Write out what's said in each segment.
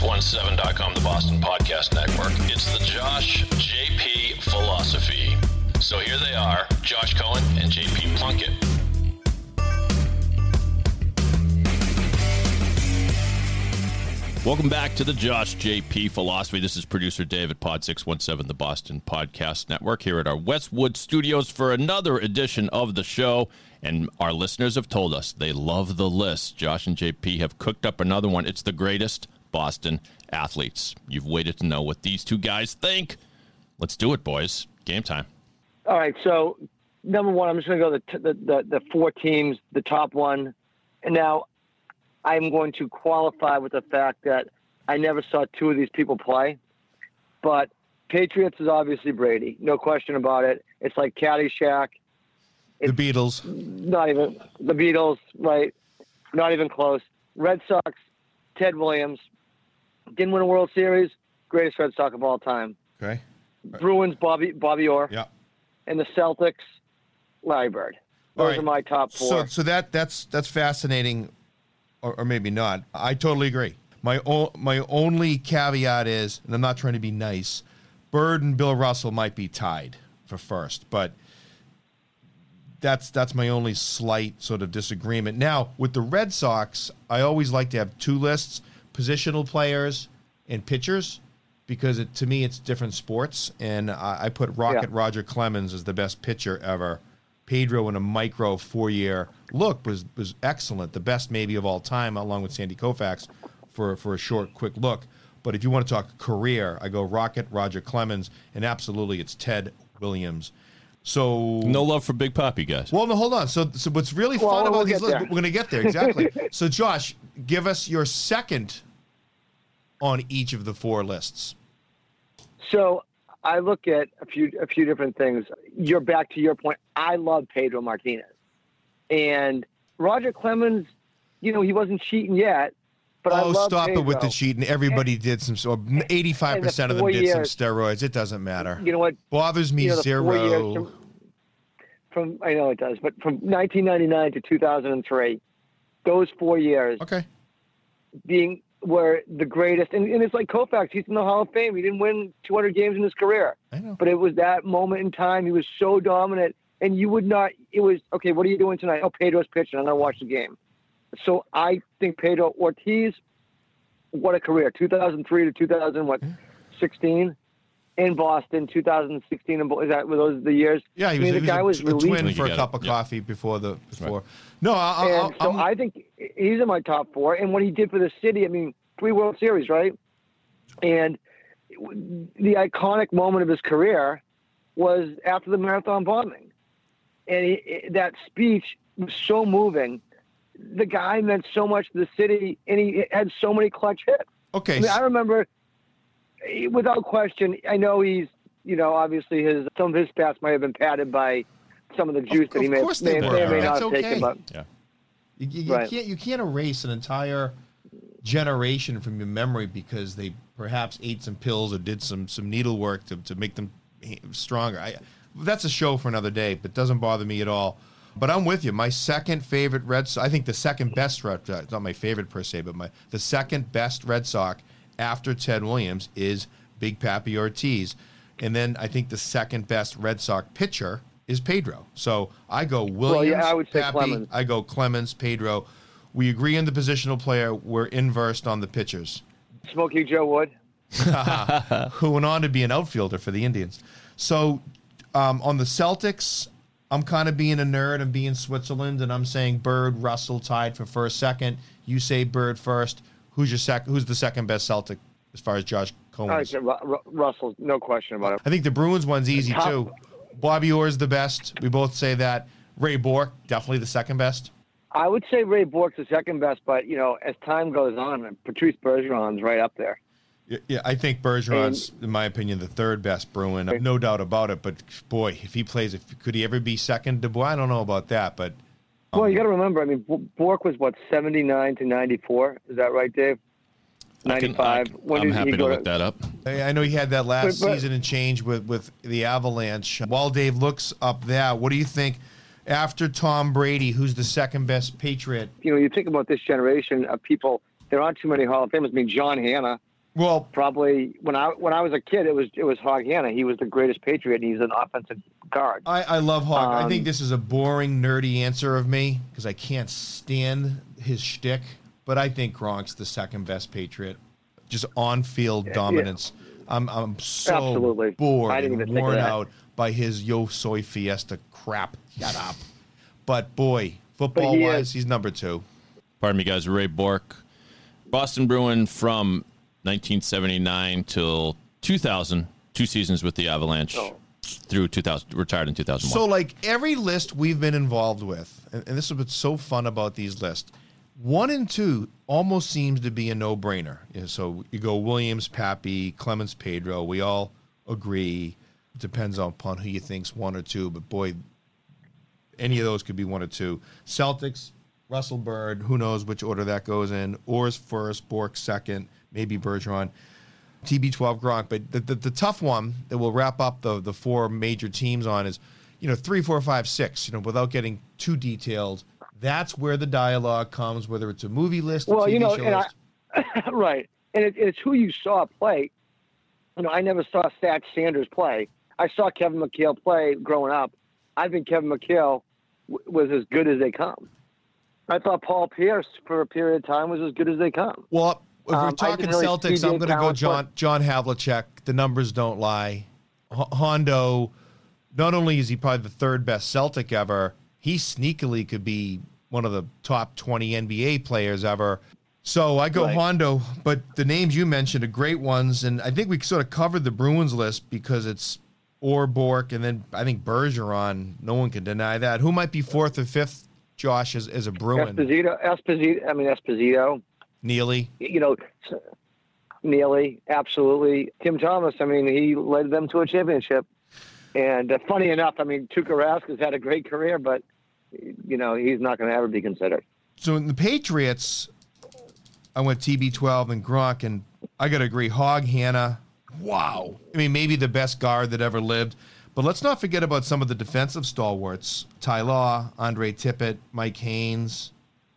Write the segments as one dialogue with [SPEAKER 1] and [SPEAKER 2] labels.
[SPEAKER 1] pod617.com, the Boston Podcast Network. It's the Josh JP philosophy. So here they are Josh Cohen and JP Plunkett.
[SPEAKER 2] Welcome back to the Josh JP Philosophy. This is producer David Pod 617, the Boston Podcast Network, here at our Westwood studios for another edition of the show. And our listeners have told us they love the list. Josh and JP have cooked up another one. It's the greatest Boston athletes. You've waited to know what these two guys think. Let's do it, boys. Game time.
[SPEAKER 3] All right. So, number one, I'm just going to go the, the, the the four teams, the top one, and now I'm going to qualify with the fact that I never saw two of these people play, but Patriots is obviously Brady, no question about it. It's like Caddyshack.
[SPEAKER 4] The Beatles.
[SPEAKER 3] Not even the Beatles, right? Not even close. Red Sox, Ted Williams, didn't win a World Series, greatest Red Sox of all time.
[SPEAKER 4] Okay.
[SPEAKER 3] Bruins, Bobby Bobby Orr,
[SPEAKER 4] Yeah.
[SPEAKER 3] and the Celtics, Larry Bird. Those
[SPEAKER 4] right.
[SPEAKER 3] are my top four.
[SPEAKER 4] So, so that that's that's fascinating, or, or maybe not. I totally agree. My o- my only caveat is, and I'm not trying to be nice, Bird and Bill Russell might be tied for first, but that's that's my only slight sort of disagreement. Now with the Red Sox, I always like to have two lists: positional players and pitchers, because it, to me it's different sports. And I, I put Rocket
[SPEAKER 3] Yeah.
[SPEAKER 4] Roger Clemens as the best pitcher ever. Pedro in a micro four year look was was excellent, the best maybe of all time, along with Sandy Koufax for for a short quick look. But if you want to talk career, I go Rocket Roger Clemens, and absolutely it's Ted Williams. So
[SPEAKER 2] No love for Big Papi, guys.
[SPEAKER 4] well, no, hold on. So, so what's really
[SPEAKER 3] Well,
[SPEAKER 4] fun
[SPEAKER 3] we'll
[SPEAKER 4] about these lists,
[SPEAKER 3] there.
[SPEAKER 4] we're going to get there exactly. so, Josh, give us your second on each of the four lists.
[SPEAKER 3] So I look at a few a few different things. You're back to your point. I love Pedro Martinez, and Roger Clemens. You know he wasn't cheating yet, but I
[SPEAKER 4] oh, stop it with the cheating. Everybody did some. So, eighty-five percent of them did some steroids. It doesn't matter.
[SPEAKER 3] You know what?
[SPEAKER 4] Bothers me
[SPEAKER 3] you know, years
[SPEAKER 4] zero.
[SPEAKER 3] From, from I know it does, but from 1999 to 2003, those four years
[SPEAKER 4] Okay.
[SPEAKER 3] being were the greatest, and, and it's like Koufax. He's in the Hall of Fame. He didn't win 200 games in his career. But it was that moment in time. He was so dominant, and you would not. It was okay. What are you doing tonight? Oh, Pedro's pitching. I'm gonna watch the game. So I think Pedro Ortiz, what a career! 2003 to 2000 what, 16 in Boston. 2016 in Bo- is that were those the years?
[SPEAKER 4] Yeah, he
[SPEAKER 3] I
[SPEAKER 4] was,
[SPEAKER 3] mean,
[SPEAKER 4] he
[SPEAKER 3] the guy
[SPEAKER 4] was
[SPEAKER 3] was
[SPEAKER 4] a, a
[SPEAKER 3] released.
[SPEAKER 4] twin for a cup
[SPEAKER 2] it.
[SPEAKER 4] of
[SPEAKER 2] Yeah.
[SPEAKER 4] coffee before the before. No, I, I,
[SPEAKER 3] so
[SPEAKER 4] I'm-
[SPEAKER 3] I think he's in my top four. And what he did for the city, I mean, three World Series, right? And the iconic moment of his career was after the marathon bombing. And he, that speech was so moving. The guy meant so much to the city, and he had so many clutch hits.
[SPEAKER 4] okay.
[SPEAKER 3] I mean, I remember, Eh, without question, I know he's, you know, obviously his some of his stats might have been padded by some of the juice that he
[SPEAKER 4] of
[SPEAKER 3] may, may, may or may not
[SPEAKER 4] That's
[SPEAKER 3] have
[SPEAKER 4] okay.
[SPEAKER 3] taken. But
[SPEAKER 2] Yeah.
[SPEAKER 4] You, you, you
[SPEAKER 3] Right.
[SPEAKER 4] can't you can't erase an entire generation from your memory because they perhaps ate some pills or did some some needlework to, to make them stronger. I, that's a show for another day, but doesn't bother me at all. But I'm with you. My second favorite Red Sox, I think the second best Red Sox, not my favorite per se, but my the second best Red Sox after Ted Williams is Big Papi Ortiz. And then I think the second best Red Sox pitcher is Pedro. So I go Williams,
[SPEAKER 3] yeah, I would say
[SPEAKER 4] Papi,
[SPEAKER 3] Clemens.
[SPEAKER 4] I go Clemens, Pedro. We agree on the positional player. We're inversed on the pitchers,
[SPEAKER 3] Smokey Joe Wood.
[SPEAKER 4] who went on to be an outfielder for the Indians. So um, on the Celtics, I'm kind of being a nerd. I'm being Switzerland, and I'm saying Bird, Russell tied for first, second. You say Bird first. Who's your second? Who's the second best Celtic as far as Josh Cohen? Is?
[SPEAKER 3] Ru- Ru- Russell, no question about it.
[SPEAKER 4] I think the Bruins one's easy
[SPEAKER 3] Top-
[SPEAKER 4] too. Bobby Orr is the best. We both say that. Ray Bourque definitely the second best.
[SPEAKER 3] I would say Ray Bourque's the second best, but you know, as time goes on, Patrice Bergeron's right up there.
[SPEAKER 4] Yeah, I think Bergeron's, in my opinion, the third best Bruin. No doubt about it. But boy, if he plays, if could he ever be second to Boy? I don't know about that, but
[SPEAKER 3] well, you um, got to remember, I mean, Bourque was what seventy nine to ninety four. Is that right, Dave?
[SPEAKER 2] I can-
[SPEAKER 3] Ninety five.
[SPEAKER 2] I, am happy to look that up.
[SPEAKER 4] I I know he had that last
[SPEAKER 3] But- but-
[SPEAKER 4] season and change with with the Avalanche. While Dave looks up that, what do you think? After Tom Brady, who's the second best Patriot?
[SPEAKER 3] You know, you think about this generation of people. There aren't too many Hall of Famers. I mean, John Hannah
[SPEAKER 4] Well,
[SPEAKER 3] probably when I when I was a kid, it was it was Hog Hannah. He was the greatest Patriot, and he's an offensive guard.
[SPEAKER 4] I, I love Hawk. I think
[SPEAKER 3] Um,
[SPEAKER 4] this is a boring, nerdy answer of me because I can't stand his shtick. But I think Gronk's the second best Patriot. Just on field
[SPEAKER 3] yeah.
[SPEAKER 4] dominance. I'm I'm so
[SPEAKER 3] Absolutely.
[SPEAKER 4] bored
[SPEAKER 3] I didn't
[SPEAKER 4] and
[SPEAKER 3] even
[SPEAKER 4] worn
[SPEAKER 3] that.
[SPEAKER 4] out by his Yo Soy Fiesta crap. Shut up. But boy, football
[SPEAKER 3] he
[SPEAKER 4] wise,
[SPEAKER 3] is-
[SPEAKER 4] he's number two.
[SPEAKER 2] Pardon me, guys. Ray Bourque, Boston Bruin from 1979 till 2000, two seasons with the Avalanche
[SPEAKER 3] Oh.
[SPEAKER 2] through 2000, retired in 2001.
[SPEAKER 4] So, like every list we've been involved with, and, and this is what's so fun about these lists. One and two almost seems to be a no-brainer. So you go Williams, Papi, Clemens, Pedro. We all agree. Depends on upon who you think's one or two, but boy, any of those could be one or two. Celtics, Russell Bird. Who knows which order that goes in? Orr's first, Bourque second, maybe Bergeron. TB12 Gronk. But the, the, the tough one that will wrap up the, the four major teams on is, you know, three, four, five, six, you know, without getting too detailed. That's where the dialogue comes, whether it's a movie list,
[SPEAKER 3] Well,
[SPEAKER 4] TV
[SPEAKER 3] you know,
[SPEAKER 4] show
[SPEAKER 3] and. I, right, and it, it's who you saw play. You know, I never saw Satch Sanders play. I saw Kevin McHale play growing up. I think Kevin McHale w- was as good as they come. I thought Paul Pierce for a period of time was as good as they come.
[SPEAKER 4] Well, if
[SPEAKER 3] Um,
[SPEAKER 4] we're
[SPEAKER 3] I
[SPEAKER 4] talking
[SPEAKER 3] really
[SPEAKER 4] Celtics, I'm going to go John John Havlicek. The numbers don't lie. H- Hondo, not only is he probably the third best Celtic ever, he sneakily could be one of the top 20 NBA players ever. So I go
[SPEAKER 3] Right.
[SPEAKER 4] Hondo, but the names you mentioned are great ones, and I think we sort of covered the Bruins list because it's Orr, Bourque, and then I think Bergeron. No one can deny that. Who might be fourth or fifth, Josh, as, as a Bruin?
[SPEAKER 3] Esposito, Esposito. I mean Esposito.
[SPEAKER 4] Neely.
[SPEAKER 3] You know, Neely, absolutely. Tim Thomas. I mean, he led them to a championship. And uh, funny enough, I mean, Tuukka Rask has had a great career, but you know he's not going to ever be considered.
[SPEAKER 4] So in the Patriots, I went TB12 and Gronk, and I got to agree, Hog Hannah. Wow. I mean, maybe the best guard that ever lived. But let's not forget about some of the defensive stalwarts: Ty Law, Andre Tippett, Mike Haynes.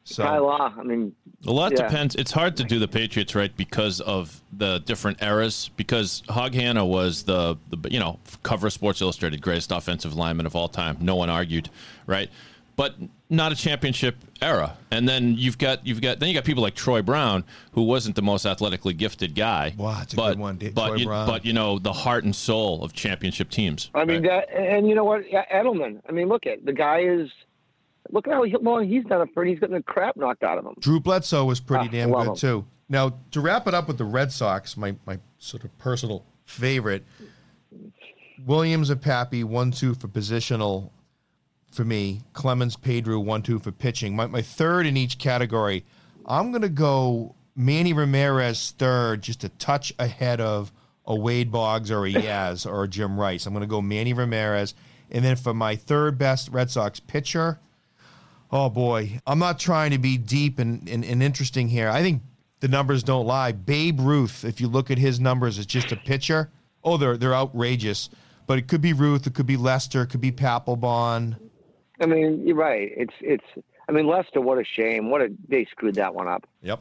[SPEAKER 4] So
[SPEAKER 3] Ty Law. I mean,
[SPEAKER 2] A lot
[SPEAKER 3] Yeah.
[SPEAKER 2] depends. It's hard to do the Patriots right because of the different eras. Because Hog Hannah was the, the you know cover Sports Illustrated greatest offensive lineman of all time. No one argued, right? But not a championship era. And then you've got you've got then you got people like Troy Brown, who wasn't the most athletically gifted guy.
[SPEAKER 4] Wow, that's a
[SPEAKER 2] but,
[SPEAKER 4] good one, Dave-
[SPEAKER 2] But
[SPEAKER 4] Troy
[SPEAKER 2] you,
[SPEAKER 4] Brown.
[SPEAKER 2] but you know the heart and soul of championship teams.
[SPEAKER 3] I mean
[SPEAKER 2] right?
[SPEAKER 3] that, and you know what, Edelman. I mean, look at the guy is. Look at how long he's done it for. and He's getting the crap knocked out of him.
[SPEAKER 4] Drew Bledsoe was pretty
[SPEAKER 3] Ah,
[SPEAKER 4] damn good
[SPEAKER 3] him.
[SPEAKER 4] too. Now to wrap it up with the Red Sox, my my sort of personal favorite, Williams and Papi one two for positional for me. Clemens Pedro one two for pitching. My my third in each category. I'm gonna go Manny Ramirez third, just a touch ahead of a Wade Boggs or a Yaz or a Jim Rice. I'm gonna go Manny Ramirez, and then for my third best Red Sox pitcher. Oh boy, I'm not trying to be deep and, and, and interesting here. I think the numbers don't lie. Babe Ruth, if you look at his numbers, it's just a pitcher. Oh, they're they're outrageous. But it could be Ruth, it could be Lester, it could be Papelbon.
[SPEAKER 3] I mean, you're right. It's it's. I mean, Lester. What a shame. What a they screwed that one up.
[SPEAKER 4] Yep.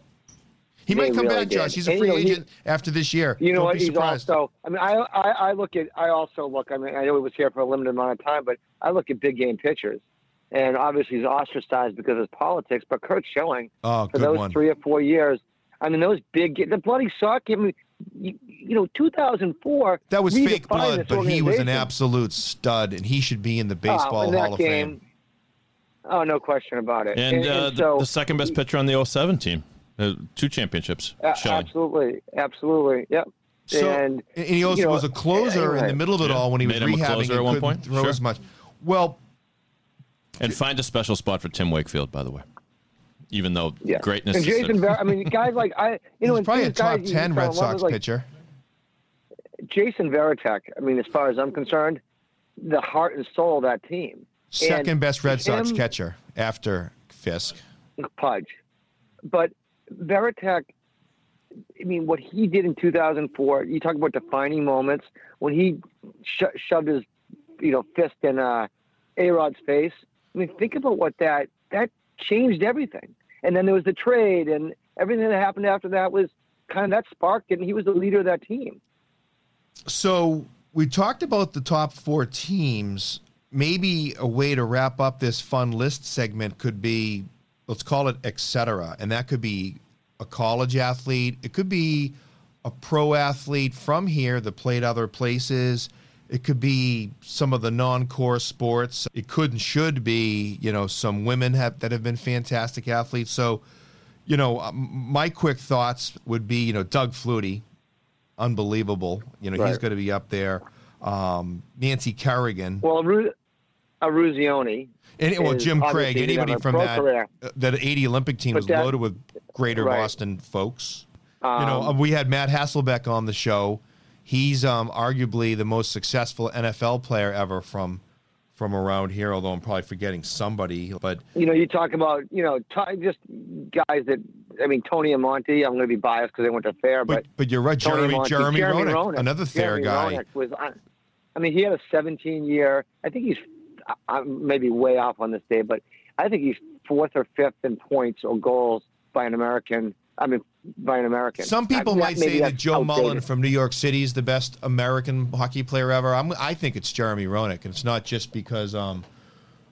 [SPEAKER 4] He
[SPEAKER 3] They
[SPEAKER 4] might come
[SPEAKER 3] really
[SPEAKER 4] back, Josh.
[SPEAKER 3] did.
[SPEAKER 4] He's a
[SPEAKER 3] And,
[SPEAKER 4] free
[SPEAKER 3] you know, he-
[SPEAKER 4] agent after this year.
[SPEAKER 3] You know
[SPEAKER 4] Don't
[SPEAKER 3] what?
[SPEAKER 4] be
[SPEAKER 3] He's
[SPEAKER 4] surprised.
[SPEAKER 3] also. I mean, I, I I look at. I also look. I mean, I know he was here for a limited amount of time, but I look at big game pitchers, and obviously he's ostracized because of his politics. But Curt Schilling,
[SPEAKER 4] oh,
[SPEAKER 3] for those
[SPEAKER 4] one.
[SPEAKER 3] three or four years, I mean, those big the bloody sock. I mean, you, you know, 2004.
[SPEAKER 4] That was fake blood, but he was an absolute stud, and he should be in the
[SPEAKER 3] Oh,
[SPEAKER 4] baseball
[SPEAKER 3] in
[SPEAKER 4] Hall of
[SPEAKER 3] game,
[SPEAKER 4] Fame.
[SPEAKER 3] Oh, no question about it.
[SPEAKER 2] and, uh,
[SPEAKER 3] and
[SPEAKER 2] the,
[SPEAKER 3] so
[SPEAKER 2] the second best pitcher on the 07 team, uh, two championships.
[SPEAKER 3] a-
[SPEAKER 2] Schilling.
[SPEAKER 3] absolutely, absolutely, yep.
[SPEAKER 4] So,
[SPEAKER 3] and
[SPEAKER 4] and he also
[SPEAKER 3] you know,
[SPEAKER 4] was a closer in the middle of it
[SPEAKER 2] Yeah.
[SPEAKER 4] all when he was
[SPEAKER 2] Made him a
[SPEAKER 4] rehabbing
[SPEAKER 2] closer
[SPEAKER 4] and
[SPEAKER 2] at one
[SPEAKER 4] couldn't
[SPEAKER 2] point?
[SPEAKER 4] throw
[SPEAKER 2] Sure.
[SPEAKER 4] as much. Well,
[SPEAKER 2] And find a special spot for Tim Wakefield, by the way. Even though
[SPEAKER 3] Yeah.
[SPEAKER 2] greatness
[SPEAKER 3] And Jason, Ver- I mean, guys like I, you know,
[SPEAKER 4] he's probably a
[SPEAKER 3] these guys
[SPEAKER 4] top ten Red Sox
[SPEAKER 3] like
[SPEAKER 4] pitcher.
[SPEAKER 3] Jason Varitek. I mean, as far as I'm concerned, the heart and soul of that team.
[SPEAKER 4] Second best Red Sox
[SPEAKER 3] him-
[SPEAKER 4] catcher after Fisk.
[SPEAKER 3] Pudge, but Varitek. I mean, what he did in 2004. You talk about defining moments when he sho- shoved his, you know, fist in uh, A Rod's face. I mean, think about what that that changed everything. And then there was the trade, and everything that happened after that was kind of that sparked and he was the leader of that team.
[SPEAKER 4] So we talked about the top four teams. Maybe a way to wrap up this fun list segment could be, let's call it etc. And that could be a college athlete. It could be a pro athlete from here that played other places. It could be some of the non-core sports. It could and should be, you know, some women have, that have been fantastic athletes. So, you know, um, my quick thoughts would be, you know, Doug Flutie, unbelievable. You know, he's going to be up there. Um, Nancy Kerrigan,
[SPEAKER 3] Well, Ru- Eruzione.
[SPEAKER 4] and well, Jim Craig. Anybody from that
[SPEAKER 3] career.
[SPEAKER 4] uh, that '80 Olympic team
[SPEAKER 3] But
[SPEAKER 4] was
[SPEAKER 3] that-
[SPEAKER 4] loaded with Greater
[SPEAKER 3] Right.
[SPEAKER 4] Boston folks. you know,
[SPEAKER 3] Um,
[SPEAKER 4] uh, we had Matt Hasselbeck on the show. He's um, arguably the most successful NFL player ever from from around here. Although I'm probably forgetting somebody, but
[SPEAKER 3] you know, you talk about, you know, t- just guys that, I mean, Tony Amonte, I'm going to be biased because they went to Thayer,
[SPEAKER 4] but
[SPEAKER 3] but,
[SPEAKER 4] but you're right,
[SPEAKER 3] Tony
[SPEAKER 4] Jeremy
[SPEAKER 3] Amonte,
[SPEAKER 4] Jeremy,
[SPEAKER 3] Jeremy
[SPEAKER 4] Roenick,
[SPEAKER 3] Roenick,
[SPEAKER 4] another Thayer
[SPEAKER 3] Jeremy
[SPEAKER 4] guy.
[SPEAKER 3] Roenick was, I mean, he had a 17 year, I think he's, I'm maybe way off on this day, but I think he's fourth or fifth in points or goals by an American. I mean, by an American.
[SPEAKER 4] Some people
[SPEAKER 3] I-
[SPEAKER 4] might say that Joe Mullen from New York City is the best American hockey player ever. I'm, I think it's Jeremy Roenick, and it's not just because um,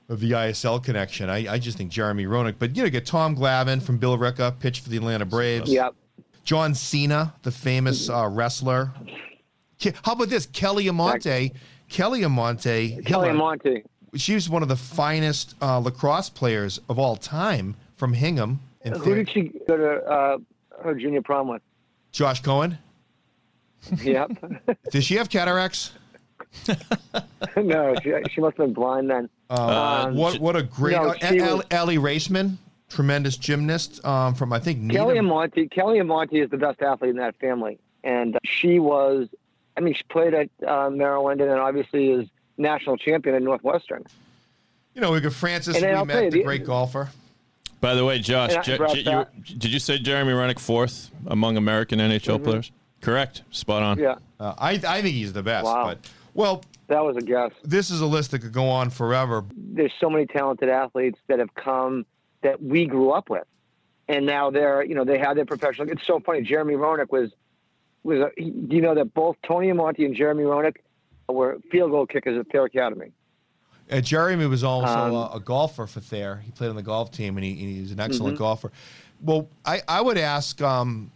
[SPEAKER 4] of the ISL connection. I, I just think Jeremy Roenick. But you know, get Tom Glavine from Billerica, pitched for the Atlanta Braves.
[SPEAKER 3] Yep.
[SPEAKER 4] John Cena, the famous uh, wrestler. How about this? Kelly Amonte. Kelly Amonte.
[SPEAKER 3] Kelly Amonte.
[SPEAKER 4] She was one of the finest uh, lacrosse players of all time from Hingham. And
[SPEAKER 3] Who did she go to uh, her junior prom with?
[SPEAKER 4] Josh Cohen.
[SPEAKER 3] Yep.
[SPEAKER 4] Did she have cataracts?
[SPEAKER 3] no, she, she must have been blind then.
[SPEAKER 2] Uh,
[SPEAKER 3] Um,
[SPEAKER 4] What what a great
[SPEAKER 3] No,
[SPEAKER 4] uh,
[SPEAKER 3] she was-
[SPEAKER 4] Aly Raisman, tremendous gymnast um, from I think
[SPEAKER 3] Kelly
[SPEAKER 4] Needham.
[SPEAKER 3] Amonte. Kelly Amonte is the best athlete in that family, and she was. I mean, she played at uh, Maryland, and then obviously is national champion at Northwestern.
[SPEAKER 4] You know, we got Francis
[SPEAKER 3] And then
[SPEAKER 4] we
[SPEAKER 3] I'll
[SPEAKER 4] met,
[SPEAKER 3] tell you,
[SPEAKER 4] the
[SPEAKER 3] the-
[SPEAKER 4] great golfer.
[SPEAKER 2] By the way, Josh,
[SPEAKER 3] And I
[SPEAKER 2] Je-
[SPEAKER 3] brought
[SPEAKER 2] Je-
[SPEAKER 3] that-
[SPEAKER 2] you- did you say Jeremy Roenick fourth among American NHL players? Correct. Spot on.
[SPEAKER 3] Mm-hmm. Yeah,
[SPEAKER 4] Uh, I I think he's the best.
[SPEAKER 3] Wow.
[SPEAKER 4] But well,
[SPEAKER 3] that was a guess.
[SPEAKER 4] this is a list that could go on forever.
[SPEAKER 3] There's so many talented athletes that have come that we grew up with, and now they're you know they have their professional. It's so funny. Jeremy Roenick was was a, do you know that both Tony Amonte and Jeremy Roenick were field goal kickers at Thayer Academy.
[SPEAKER 4] Uh, Jeremy was also
[SPEAKER 3] Um,
[SPEAKER 4] a, a golfer for Thayer. He played on the golf team, and he, and he's an excellent
[SPEAKER 3] Mm-hmm.
[SPEAKER 4] golfer. Well, I, I would ask um,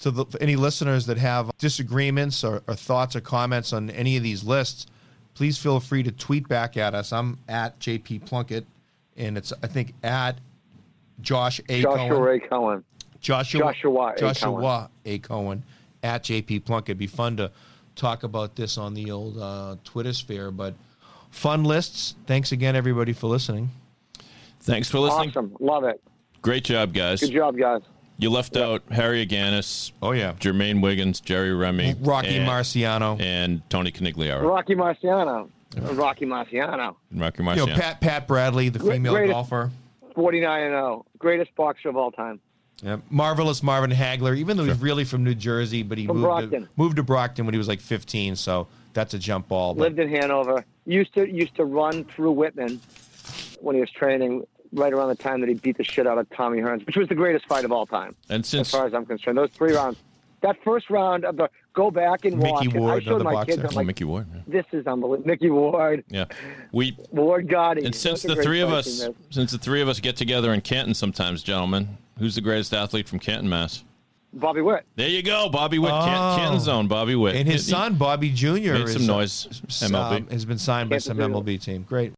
[SPEAKER 4] to the, any listeners that have disagreements or, or thoughts or comments on any of these lists, please feel free to tweet back at us. I'm at JP Plunkett, and it's I think at Josh A.
[SPEAKER 3] Joshua
[SPEAKER 4] Cohen.
[SPEAKER 3] Ray Cohen.
[SPEAKER 4] Joshua
[SPEAKER 3] Joshua A.
[SPEAKER 4] Joshua A. Cohen at JP Plunkett. It'd be fun to talk about this on the old uh, Twitter sphere, but fun lists. Thanks again, everybody, for listening.
[SPEAKER 2] Thanks for listening.
[SPEAKER 3] Awesome, love it.
[SPEAKER 2] Great job, guys.
[SPEAKER 3] Good job, guys.
[SPEAKER 2] You left out Harry Agganis,
[SPEAKER 4] Oh yeah,
[SPEAKER 2] Jermaine Wiggins, Jerry Remy,
[SPEAKER 4] Rocky
[SPEAKER 2] and,
[SPEAKER 4] Marciano.
[SPEAKER 2] and Tony Conigliaro.
[SPEAKER 3] Rocky Marciano. Rocky Marciano.
[SPEAKER 2] Rocky Marciano.
[SPEAKER 4] you know
[SPEAKER 2] Marciano.
[SPEAKER 4] Pat Pat Bradley, the female
[SPEAKER 3] greatest-
[SPEAKER 4] golfer.
[SPEAKER 3] 49 and 0. Greatest boxer of all time.
[SPEAKER 4] Yep. Marvelous Marvin Hagler, even though he's really from New Jersey, but he moved to,
[SPEAKER 3] Brockton.
[SPEAKER 4] moved to Brockton when he was like 15, so that's a jump ball. But
[SPEAKER 3] Lived in Hanover. Used to used to run through Whitman when he was training right around the time that he beat the shit out of Tommy Hearns, which was the greatest fight of all time,
[SPEAKER 2] and since, as
[SPEAKER 3] far as I'm concerned. Those three rounds. That first round of the go back and
[SPEAKER 4] Mickey
[SPEAKER 3] watch.
[SPEAKER 4] Ward,
[SPEAKER 3] I showed my
[SPEAKER 4] boxer.
[SPEAKER 3] kids. I'm
[SPEAKER 2] oh,
[SPEAKER 3] like,
[SPEAKER 2] Micky Ward, yeah.
[SPEAKER 3] this is unbelievable. Micky Ward,
[SPEAKER 2] yeah, we
[SPEAKER 3] Ward Gatti.
[SPEAKER 2] and since the three of us, since the three of us get together in Canton sometimes, gentlemen, who's the greatest athlete from Canton, Mass?
[SPEAKER 3] Bobby Witt.
[SPEAKER 2] There you go, Bobby Witt, Can-
[SPEAKER 4] Oh.
[SPEAKER 2] Canton Zone, Bobby Witt,
[SPEAKER 4] and his
[SPEAKER 2] He-
[SPEAKER 4] son Bobby Jr.
[SPEAKER 2] made some
[SPEAKER 4] uh,
[SPEAKER 2] noise. MLB.
[SPEAKER 4] um, has been signed by some MLB team. Great.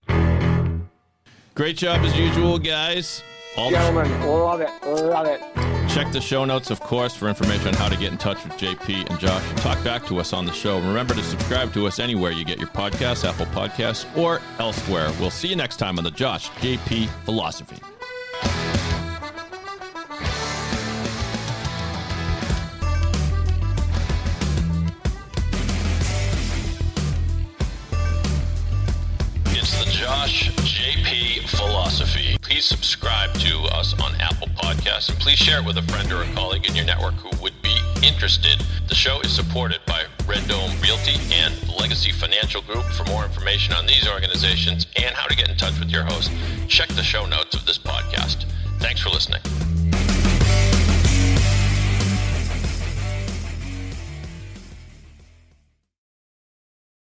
[SPEAKER 2] Great job as usual, guys. All the,
[SPEAKER 3] Gentlemen, love it. Love it.
[SPEAKER 2] check the show notes, of course, for information on how to get in touch with JP and Josh. And talk back to us on the show. Remember to subscribe to us anywhere you get your podcasts, Apple Podcasts, or elsewhere. We'll see you next time on the Josh JP Philosophy.
[SPEAKER 1] Josh JP philosophy. Please subscribe to us on Apple Podcasts and please share it with a friend or a colleague in your network who would be interested. The show is supported by Red Dome Realty and Legacy Financial Group. For more information on these organizations and how to get in touch with your host, check the show notes of this podcast.